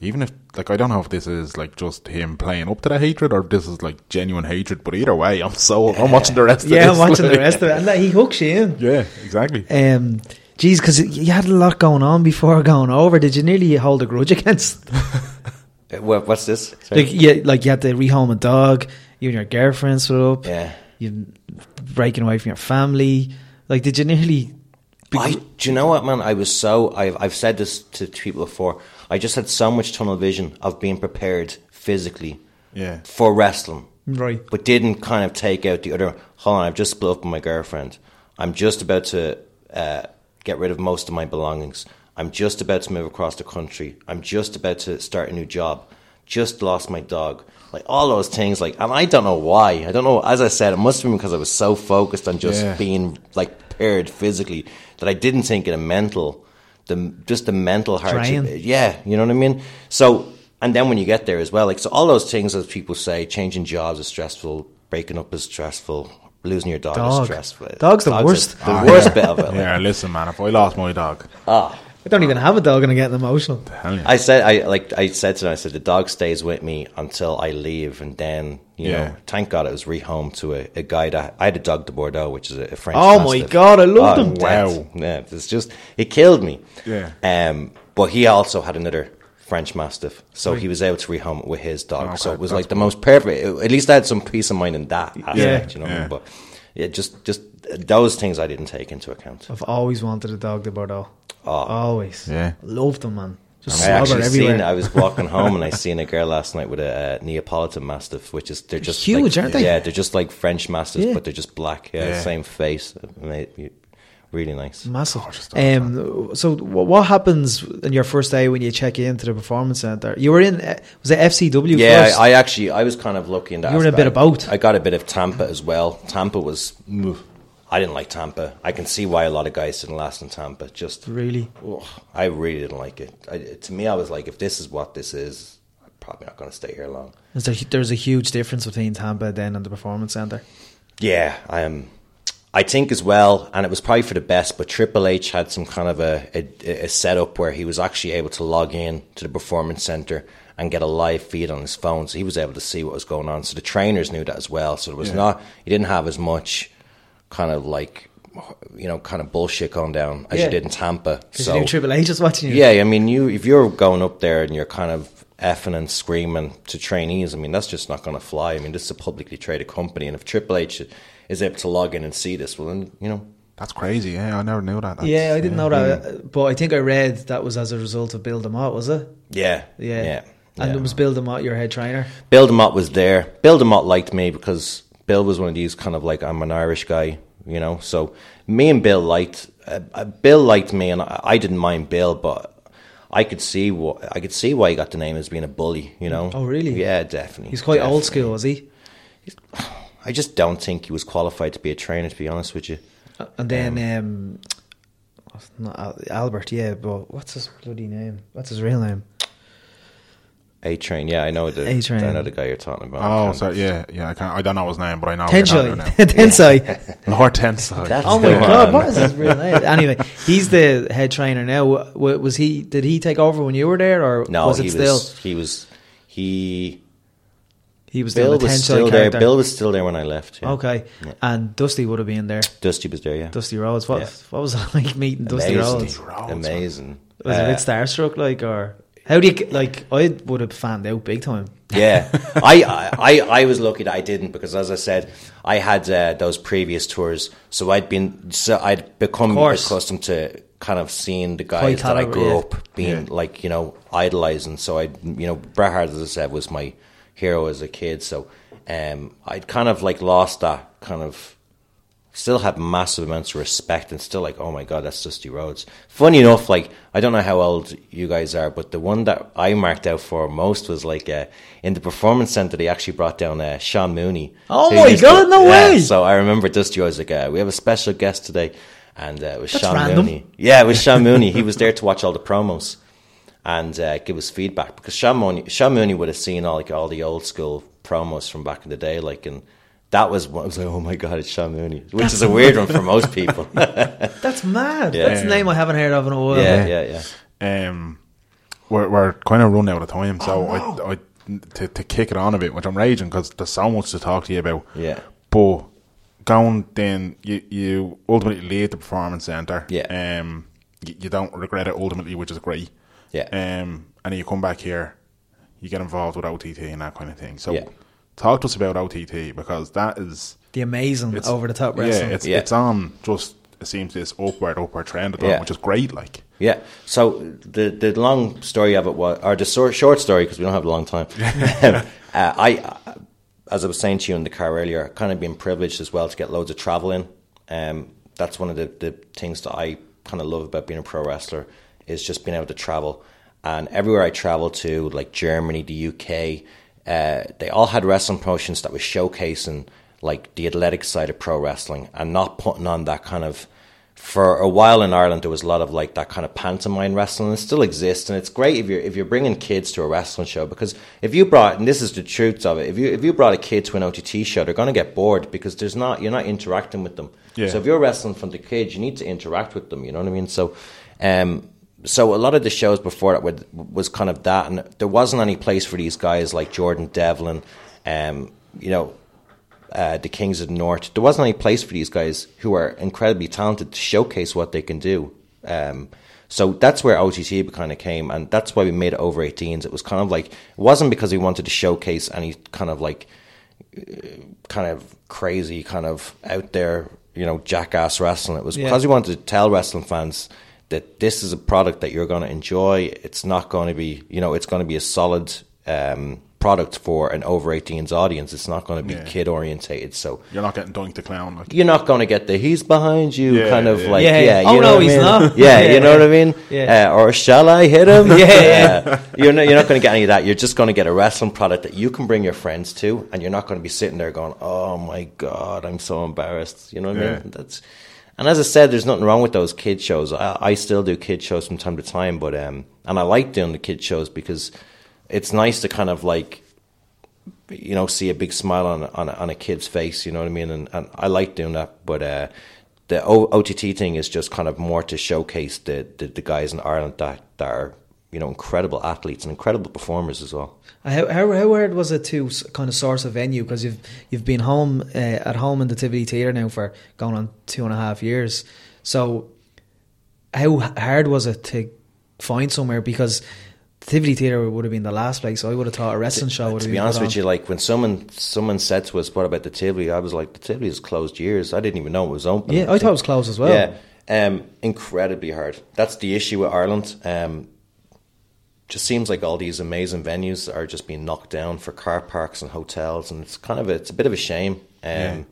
even if like I don't know if this is like just him playing up to the hatred or if this is like genuine hatred, but either way, I'm so I'm watching the rest. Of it. Yeah, of I'm this, watching the rest of it, and that, he hooks you in. Yeah, exactly. Um, geez, because you had a lot going on before going over. Did you nearly hold a grudge against? What- What's this? Sorry. like, yeah, like you had to rehome a dog. You and your girlfriend split up. yeah. You breaking away from your family. Like, did you nearly? I, do you know what, man? I was so. I've, I've said this to people before. I just had so much tunnel vision of being prepared physically Yeah. for wrestling, Right. but didn't kind of take out the other. Hold on, I've just split up with my girlfriend. I'm just about to uh, get rid of most of my belongings. I'm just about to move across the country. I'm just about to start a new job. Just lost my dog. Like all those things, like, and I don't know why. I don't know. As I said, it must have been because I was so focused on just Yeah. being like prepared physically that I didn't think in the mental, the just the mental hardship. Drain. Yeah, you know what I mean. So, and then when you get there as well, like so, all those things as people say, changing jobs is stressful, breaking up is stressful, losing your dog, Dog. is stressful. Dog's the Dogs worst. is the Ah, worst yeah. bit of it. like. Yeah, listen, man. If I lost my dog, I don't even have a dog, and I'm getting emotional. hell yeah. I said, I like, I said to them, I said, the dog stays with me until I leave, and then, you Yeah. know, thank God it was rehomed to a, a guy that I had a dogue de Bordeaux, which is a, a French. Oh my God, I loved Oh, him. death. Wow. yeah, it's just it killed me. Yeah. Um, but he also had another French Mastiff, so he was able to rehome it with his dog. Okay, so it was like the most perfect. At least I had some peace of mind in that aspect, yeah. you know. yeah. But yeah, just just those things I didn't take into account. I've always wanted a dogue de Bordeaux. Oh. Always. Yeah. Loved them, man. Just I actually everywhere. seen. I was walking home and I seen a girl last night with a uh, Neapolitan Mastiff, which is they're just huge, like, aren't they? Yeah, they're just like French Mastiffs, Yeah. but they're just black. Yeah, Yeah. same face. Really nice. Massive. just Um, so, what happens in your first day when you check into the performance center? You were in, uh, was it FCW Yeah, first? I, I actually I was kind of lucky in that. You were in a bit of both. I got a bit of Tampa as well. Tampa was. I didn't like Tampa. I can see why a lot of guys didn't last in Tampa. Just really? ugh, I really didn't like it. I, to me, I was like, if this is what this is, I'm probably not going to stay here long. Is there, there's a huge difference between Tampa then and the performance center. Yeah, I am. I think as well, and it was probably for the best. But Triple H had some kind of a, a, a setup where he was actually able to log in to the performance center and get a live feed on his phone, so he was able to see what was going on. So the trainers knew that as well. So it was Yeah. not he didn't have as much kind of like you know kind of bullshit going down as Yeah. you did in Tampa. So you Triple H was watching you. yeah, I mean, you if you're going up there and you're kind of effing and screaming to trainees, I mean, that's just not going to fly. I mean, this is a publicly traded company, and if Triple H is able to log in and see this, well, then you know, That's crazy. Yeah, I never knew that. That's- Yeah, I didn't know that, uh, but I think I read that was as a result of Bill DeMott, was it? yeah, Yeah. yeah. And yeah. it was Bill DeMott, your head trainer. Bill DeMott was there. Bill DeMott liked me because Bill was one of these kind of like I'm an Irish guy, you know. So me and Bill liked. Uh, uh, Bill liked me, and I, I didn't mind Bill, but I could see what I could see why he got the name as being a bully, you know. Oh, really? Yeah, definitely. He's quite old school, was he? I just don't think he was qualified to be a trainer. To be honest with you, Uh, And then um, not Albert, yeah, but what's his bloody name? What's his real name? A Train. Yeah, I know the. A-Train. I know the guy you're talking about. Oh, can't- Yeah, yeah. I can't. I don't know his name, but I know. I know Tensai. Tensai. Lord Tensai. That's Oh my the god, one. what is his real name? Anyway, he's the head trainer now. Wa- wa- Was he? Did he take over when you were there, or No, was it he still? was. He was. He. he was Bill doing the was still character. there. Bill was still there when I left. Yeah. Okay, Yeah. and Dusty would have been there. Dusty was there. Yeah. Dusty Rhodes. What? Yeah. What was it like meeting Dusty Amazing. Rhodes? Rhodes, Amazing. Was it a Uh, bit starstruck, like, or how do you like? I would have fanned out big time. yeah, I, I I was lucky that I didn't because, as I said, I had uh, those previous tours, so I'd been so I'd become accustomed to kind of seeing the guys that I grew yeah. up being Yeah. like you know idolizing. So I, you know, Bret Hart, as I said, was my hero as a kid. So um, I'd kind of like lost that kind of. Still had massive amounts of respect and still like, oh my god, that's Dusty Rhodes. Funny enough, like I don't know how old you guys are, but the one that I marked out for most was like uh, in the performance center. They actually brought down uh, Sean Mooney. Oh my God, no yeah, way! So I remember Dusty Rhodes like, uh, we have a special guest today, and uh, it was That's Sean random. Mooney. Yeah, it was Sean Mooney. He was there to watch all the promos and uh, give us feedback because Sean Mooney, Sean Mooney would have seen all like all the old school promos from back in the day, like and. That was what I was like, oh my god, it's Sean Mooney, which is a weird one for most people. That's mad. Yeah. That's a name I haven't heard of in a while. yeah, yeah. Yeah. Um, we're, we're kind of run out of time, so I, I to, to kick it on a bit, which I'm raging because there's so much to talk to you about. Yeah. But going then, you you ultimately leave the performance center. Yeah. Um, you, you don't regret it ultimately, which is great. Yeah. Um, and then you come back here, you get involved with OTT and that kind of thing. So, Yeah. Talk to us about OTT because that is The amazing it's over the top wrestling. Yeah, it's Yeah. it's on just it seems this upward upward trend at the Yeah. which is great. Like. Yeah. So the the long story of it was, or the short, short story, because we don't have a long time. uh, I, uh, as I was saying to you in the car earlier, kind of been privileged as well to get loads of travel in. Um, that's one of the, the things that I kind of love about being a pro wrestler is just being able to travel. And everywhere I travel to, like Germany, the UK, uh, they all had wrestling promotions that was showcasing like the athletic side of pro wrestling and not putting on that kind of for a while in Ireland, there was a lot of like that kind of pantomime wrestling. It still exists, and it's great if you're if you're bringing kids to a wrestling show because if you brought and this is the truth of it, if you if you brought a kid to an OTT show, they're going to get bored because there's not you're not interacting with them. Yeah. So if you're wrestling from the kids, you need to interact with them. You know what I mean? So, um, so a lot of the shows before that would, was kind of that, and there wasn't any place for these guys like Jordan Devlin, um, you know, uh, the Kings of the North. There wasn't any place for these guys who are incredibly talented to showcase what they can do. Um, so that's where OTT kind of came, and that's why we made it over 18s. It was kind of like it wasn't because we wanted to showcase any kind of like uh, kind of crazy, kind of out there, you know, jackass wrestling. It was Yeah. because we wanted to tell wrestling fans that this is a product that you're going to enjoy. It's not going to be, you know, it's going to be a solid um, product for an over 18s audience. It's not going to be Yeah. kid orientated. So You're not getting Doink the Clown. Like, you're not going to get the he's behind you Yeah, kind of yeah. like Yeah, yeah, yeah. you Oh, know no, what I he's mean? not. yeah, Yeah, you know what I mean Yeah. uh, or shall I hit him Yeah. Uh, you're not, you're not going to get any of that you're just going to get a wrestling product that you can bring your friends to and you're not going to be sitting there going oh my god I'm so embarrassed you know what I mean that's and as I said there's nothing wrong with those kid shows I, I still do kid shows from time to time but um and I like doing the kid shows because it's nice to kind of like you know, see a big smile on on a, on a kid's face. You know what I mean? And, and I like doing that. But uh, the o- OTT thing is just kind of more to showcase the, the, the guys in Ireland that, that are you know incredible athletes and incredible performers as well. How, how how hard was it to kind of source a venue because you've you've been home uh, at home in the Tivoli Theatre now for going on two and a half years. So how hard was it to find somewhere because the Tivoli Theatre would have been the last place. So I would have thought a wrestling show would have to been. be honest with you, like when someone someone said to us, "What about the Tivoli?" I was like, "The Tivoli is closed years. I didn't even know it was open." yeah, I thought it was closed as well. Yeah, um, incredibly hard. That's the issue with Ireland. Um, just seems like all these amazing venues are just being knocked down for car parks and hotels, and it's kind of a, it's a bit of a shame. Um, Yeah.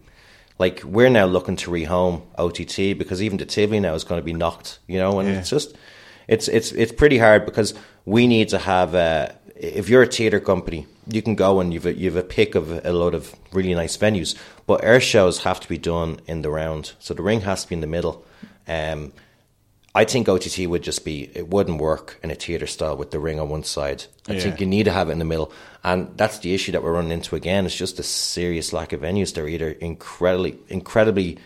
Like we're now looking to rehome OTT because even the Tivoli now is going to be knocked, you know, and Yeah. it's just it's it's it's pretty hard because we need to have a. If you're a theatre company, you can go and you've a, you've a pick of a lot of really nice venues, but our shows have to be done in the round, so the ring has to be in the middle. Um, I think OTT would just be it wouldn't work in a theater style with the ring on one side. I Yeah. think you need to have it in the middle, and that's the issue that we're running into again. It's just a serious lack of venues. They're either incredibly, incredibly,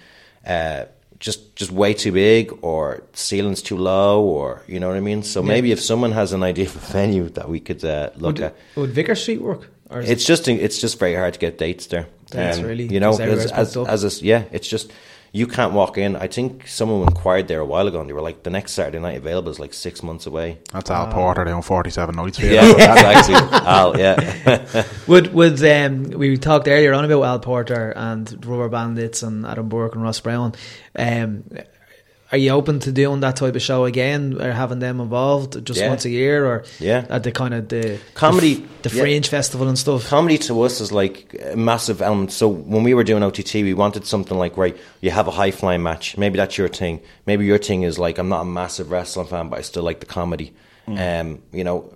uh, just just way too big, or ceilings too low, or you know what I mean. So maybe if someone has an idea of a venue that we could uh, look Would, at, would Vicar Street work? It's just it's just very hard to get dates there. Dates, really? you know, as, as, as a, yeah, it's just you can't walk in. I think someone inquired there a while ago, and they were like, the next Saturday night available is like six months away. That's Al Porter down 47 nights. for you. Yeah, exactly. Al, yeah, Would would um, we talked earlier on about Al Porter and Rubber Bandits and Adam Burke and Ross Brown? Um, are you open to doing that type of show again, or having them involved just Yeah. once a year, or Yeah. at the kind of the Comedy- the, yeah. Fringe Festival and stuff? comedy to us is like a massive element. So when we were doing OTT, we wanted something like right, you have a high flying match. Maybe that's your thing. Maybe your thing is like I'm not a massive wrestling fan, but I still like the comedy. Um, you know,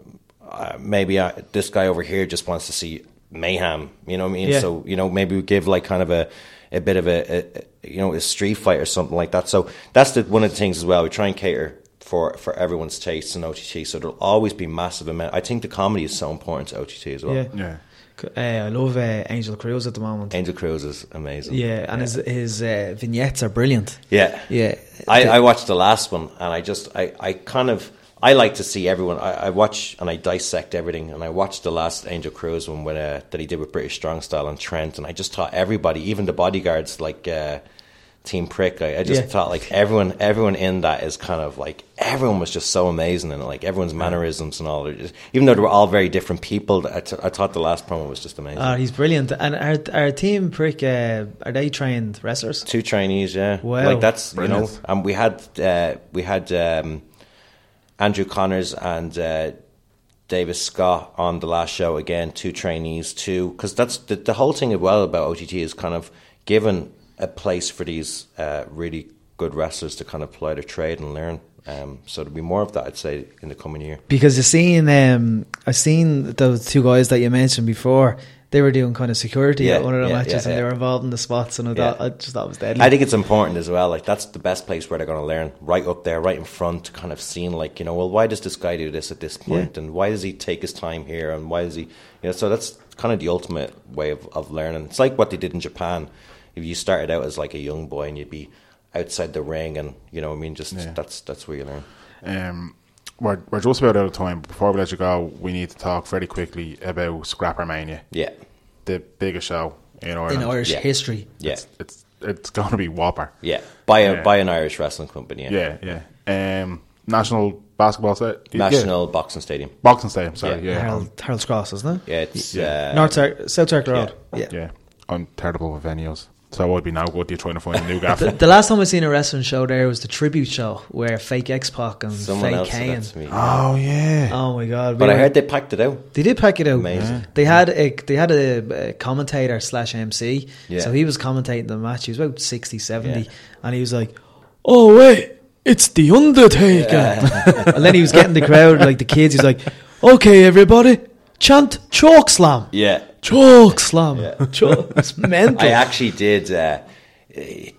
uh, maybe I, this guy over here just wants to see mayhem. You know what I mean? Yeah. So you know, maybe we give like kind of a a bit of a, a, a you know a street fight or something like that. So that's the, one of the things as well. We try and cater for for everyone's tastes in OTT. So there'll always be massive amount. I think the comedy is so important to OTT as well. Yeah, Yeah. Uh, I love uh, Angel Cruz at the moment. Angel Cruz is amazing. yeah, and his his uh, vignettes are brilliant. yeah, Yeah, I, The- I watched the last one and I just I, I kind of I like to see everyone. I, I watch and I dissect everything, and I watched the last Angel Cruz one when, uh, that he did with British Strong Style and Trent, and I just thought everybody, even the bodyguards like uh, Team Prick, I, I just Yeah. thought like everyone, everyone in that is kind of like everyone was just so amazing, and like everyone's mannerisms and all. they're Just, even though they were all very different people, I, t- I thought the last promo was just amazing. Oh, he's brilliant. And our, our team prick, uh, are they trained wrestlers? Two Chinese, yeah. Wow. Like that's you know, Brilliant. and we had uh, we had um, Andrew Connors and uh, Davis Scott on the last show again. Two trainees, two because that's the, the whole thing as well about OTT is kind of given a place for these uh, really good wrestlers to kind of apply their trade and learn. Um, so there'll be more of that, I'd say, in the coming year. Because you've seen, um, I've seen those two guys that you mentioned before. They were doing kind of security Yeah, at one of the yeah, matches, yeah, and yeah. they were involved in the spots, and I, thought, Yeah. I just thought it was deadly. I think it's important as well. Like that's the best place where they're going to learn, right up there, right in front, kind of seeing like you know, well, why does this guy do this at this point, and why does he take his time here, and why does he, you know, so that's kind of the ultimate way of, of learning. It's like what they did in Japan. If you started out as like a young boy and you'd be outside the ring, and you know, I mean, just Yeah. that's that's where you learn. Um, we're, we're just about out of time. Before we let you go, we need to talk very quickly about Scrapper Mania, Yeah, the biggest show in Ireland. in Irish Yeah. history. yeah, It's it's, it's going to be Whopper. yeah. By a Yeah. by an Irish wrestling company. Yeah, Yeah, yeah. Um, national basketball set. National Boxing Stadium. Boxing Stadium. Sorry. Yeah. Yeah. Harold, Harold's Cross, isn't it? Yeah, it's Yeah. uh, North Cir- South Circle Road. yeah. Yeah. I'm terrible with venues, so I'd be now good. You're trying to find a new gaff. The, the last time I seen a wrestling show there was the tribute show where fake X Pac and Someone fake else Kane. that to me. oh yeah. Oh my god! But we I were- heard they packed it out. They did pack it out. Amazing. They had a they had a, a commentator slash MC. Yeah. So he was commentating the match. He was about 60, 70. Yeah. and he was like, "Oh wait, it's the Undertaker." and then he was getting the crowd like the kids. He's like, "Okay, everybody, chant chalk slam, Yeah. Chalk slam, choke." It's mental. I actually did. Uh,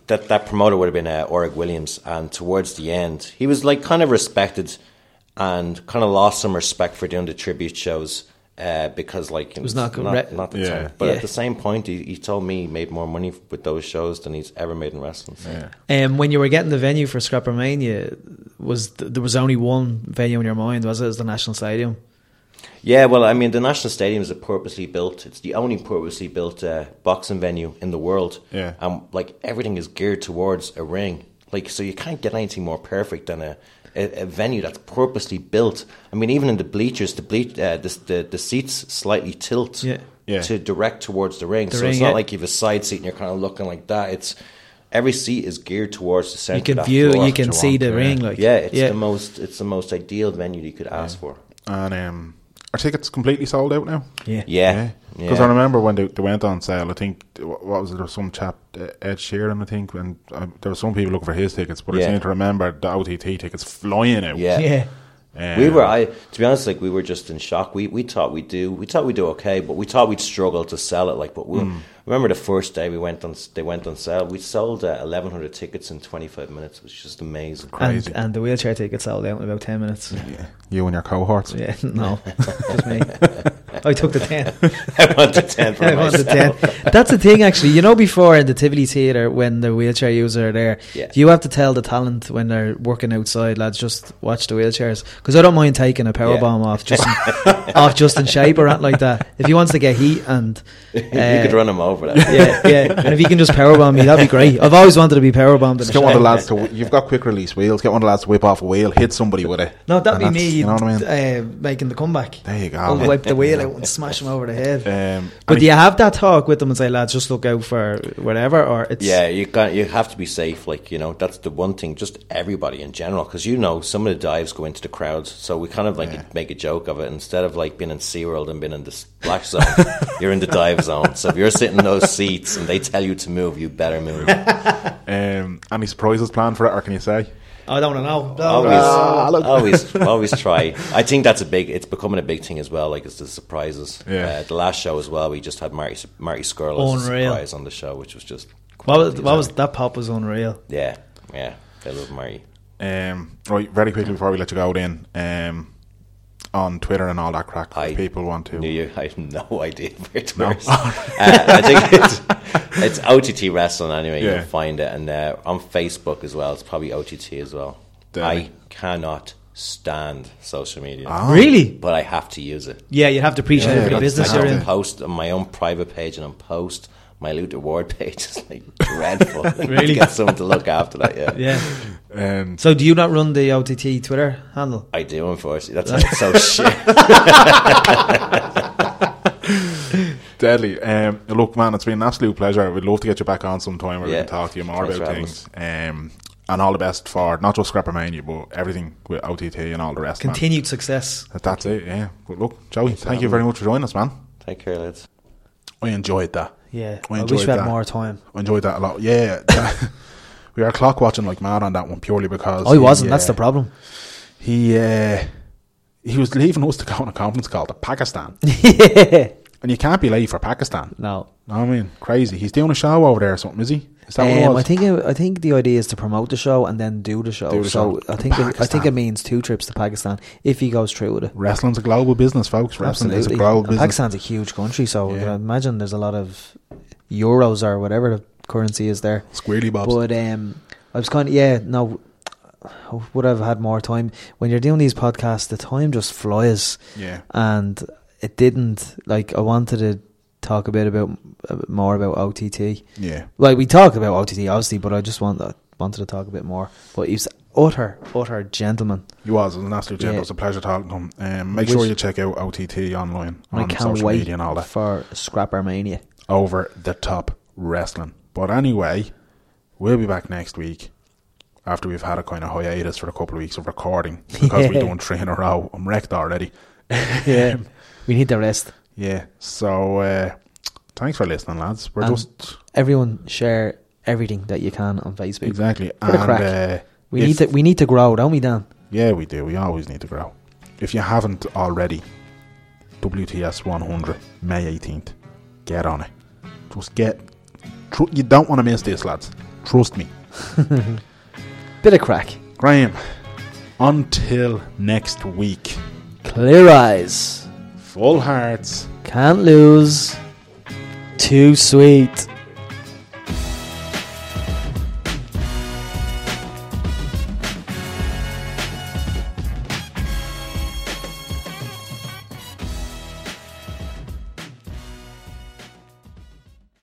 that that promoter would have been uh, Orig Williams, and towards the end, he was like kind of respected, and kind of lost some respect for doing the tribute shows. Uh, because like it was not good not, re- not the Yeah. time. But Yeah. at the same point, he, he told me he made more money with those shows than he's ever made in wrestling. And Yeah. Um, when you were getting the venue for Scrapper Mania, was th- there was only one venue in your mind? Was it? It was the National Stadium? Yeah, well, I mean, the National Stadium is a purposely built. It's the only purposely built uh, boxing venue in the world. Yeah. and like everything is geared towards a ring. Like, so you can't get anything more perfect than a, a, a venue that's purposely built. I mean, even in the bleachers, the bleach, uh, the, the the seats slightly tilt Yeah. Yeah. to direct towards the ring. The so ring, it's not yeah. like you have a side seat and you're kind of looking like that. It's every seat is geared towards the center. You can view, you can see the ring. Like Yeah, it's yeah. the most. It's the most ideal venue you could ask for. And um, are tickets completely sold out now? yeah. Yeah, Because yeah. I remember when they, they went on sale, I think, what was it, there was some chap, uh, Ed Sheeran, I think, and uh, there were some people looking for his tickets, but I Yeah. seem to remember the OTT tickets flying out. Yeah. yeah. Um, We were, I to be honest, like we were just in shock. We we thought we'd do, we thought we'd do okay, but we thought we'd struggle to sell it. Like, but we Hmm. Remember the first day we went on, they went on sale. We sold uh, eleven hundred tickets in twenty five minutes. It was just amazing. And, Crazy. and the wheelchair tickets sold out in about 10 minutes. Yeah. You and your cohorts. Yeah, no, just me. I took the 10. I wanted ten for I wanted myself. 10. That's the thing, actually. You know, before in the Tivoli Theatre, when the wheelchair user are there, Yeah. you have to tell the talent when they're working outside, lads, just watch the wheelchairs. Because I don't mind taking a power Yeah. bomb off just off just in shape or anything like that. If he wants to get heat and. you uh, could run him over. That. Yeah, yeah. And if you can just power bomb me, that'd be great. I've always wanted to be power bombed Just get one of the lads to. You've got quick release wheels. Get one of the lads to whip off a wheel, hit somebody with it. No, that'd And be me You know what I mean? uh, making the comeback. There you go. I'll wipe the wheel out and smash him over the head. Um, But and do you have that talk with them and say, lads, just look out for whatever, or it's Yeah, you got you have to be safe. Like you know, that's the one thing. Just everybody in general, because you know, some of the dives go into the crowds. So we kind of like Yeah. make a joke of it instead of like being in SeaWorld and being in the splash zone. you're in the dive zone. So if you're sitting in those seats and they tell you to move, you better move. um, any surprises planned for it, or can you say? I don't know. always, Ah, always, always try. I think that's a big. It's becoming a big thing as well. Like it's the surprises. Yeah. Uh, the last show as well. We just had Marty Marty Scurll as a surprise on the show, which was just. What was, what was that pop was unreal. Yeah, yeah. I love Marty. Um, right, very quickly before we let you go, then, um, on Twitter and all that crap. I people want to. New Year. I have no idea where to No. no. uh, I think it's, it's OTT Wrestling anyway. Yeah. You'll find it, and uh, on Facebook as well. It's probably OTT as well. Deadly. I cannot stand social media. Really? But I have to use it. Yeah, you have to appreciate Yeah, it for the business I you're in. post on my own private page and on post my Luther Ward page. It's like dreadful. Really? to get someone to look after that. Yeah, Yeah. Um, So do you not run the OTT Twitter handle? I do. Unfortunately, that's why it's so shit. Deadly. Um, look, man, it's been an absolute pleasure. We'd love to get you back on sometime where we can talk to you more Thanks about things. Um, and all the best for not just Scrapper Mania, but everything with OTT and all the rest. man. Continued success. That's it, yeah. But look, Joey, thank you very much for joining us, man. Take care, lads. I enjoyed that. Yeah. I I, wish we had that. more time. I enjoyed that a lot. Yeah. we are clock watching like mad on that one purely because I he, wasn't. That's the problem. He uh, he was leaving us to go on a conference call to Pakistan. yeah. And you can't be late for Pakistan. No. I mean, crazy. He's doing a show over there or something, is he? Is that what Um, was? I think it, I think the idea is to promote the show and then do the show. Do the so show. I think it, I think it means two trips to Pakistan if he goes through with it. Wrestling's a global business, folks. Wrestling is a Absolutely. global business. Pakistan's a huge country, so Yeah. I imagine there's a lot of euros or whatever the currency is there. Squirrely bobs. But um, I was kind of yeah no. I would have had more time when you're doing these podcasts. The time just flies, yeah. and it didn't. Like I wanted to talk a bit about a bit more about OTT. Yeah. Like we talked about OTT obviously, but I just want uh, wanted to talk a bit more. But he's utter utter gentleman. He was. An absolute gentleman. Yeah. It was a pleasure talking to him. Um, make Wish- sure you check out OTT online on social media and all that. for Scrapper Mania. Over the top wrestling. But anyway, we'll be back next week after we've had a kind of hiatus for a couple of weeks of recording because we're Yeah. doing three in a row. I'm wrecked already. yeah, um, we need the rest. Yeah. So uh, thanks for listening, lads. We're And just Everyone share everything that you can on Facebook. exactly. And, crack. Uh, We need to we need to grow, don't we, Dan? Yeah, we do. We always need to grow. If you haven't already, WTS 100, May 18th, get on it. Just get. Tr- you don't want to miss this, lads. Trust me. Bit of crack. Graham, until next week, Clear eyes. full hearts. Can't lose. Too sweet.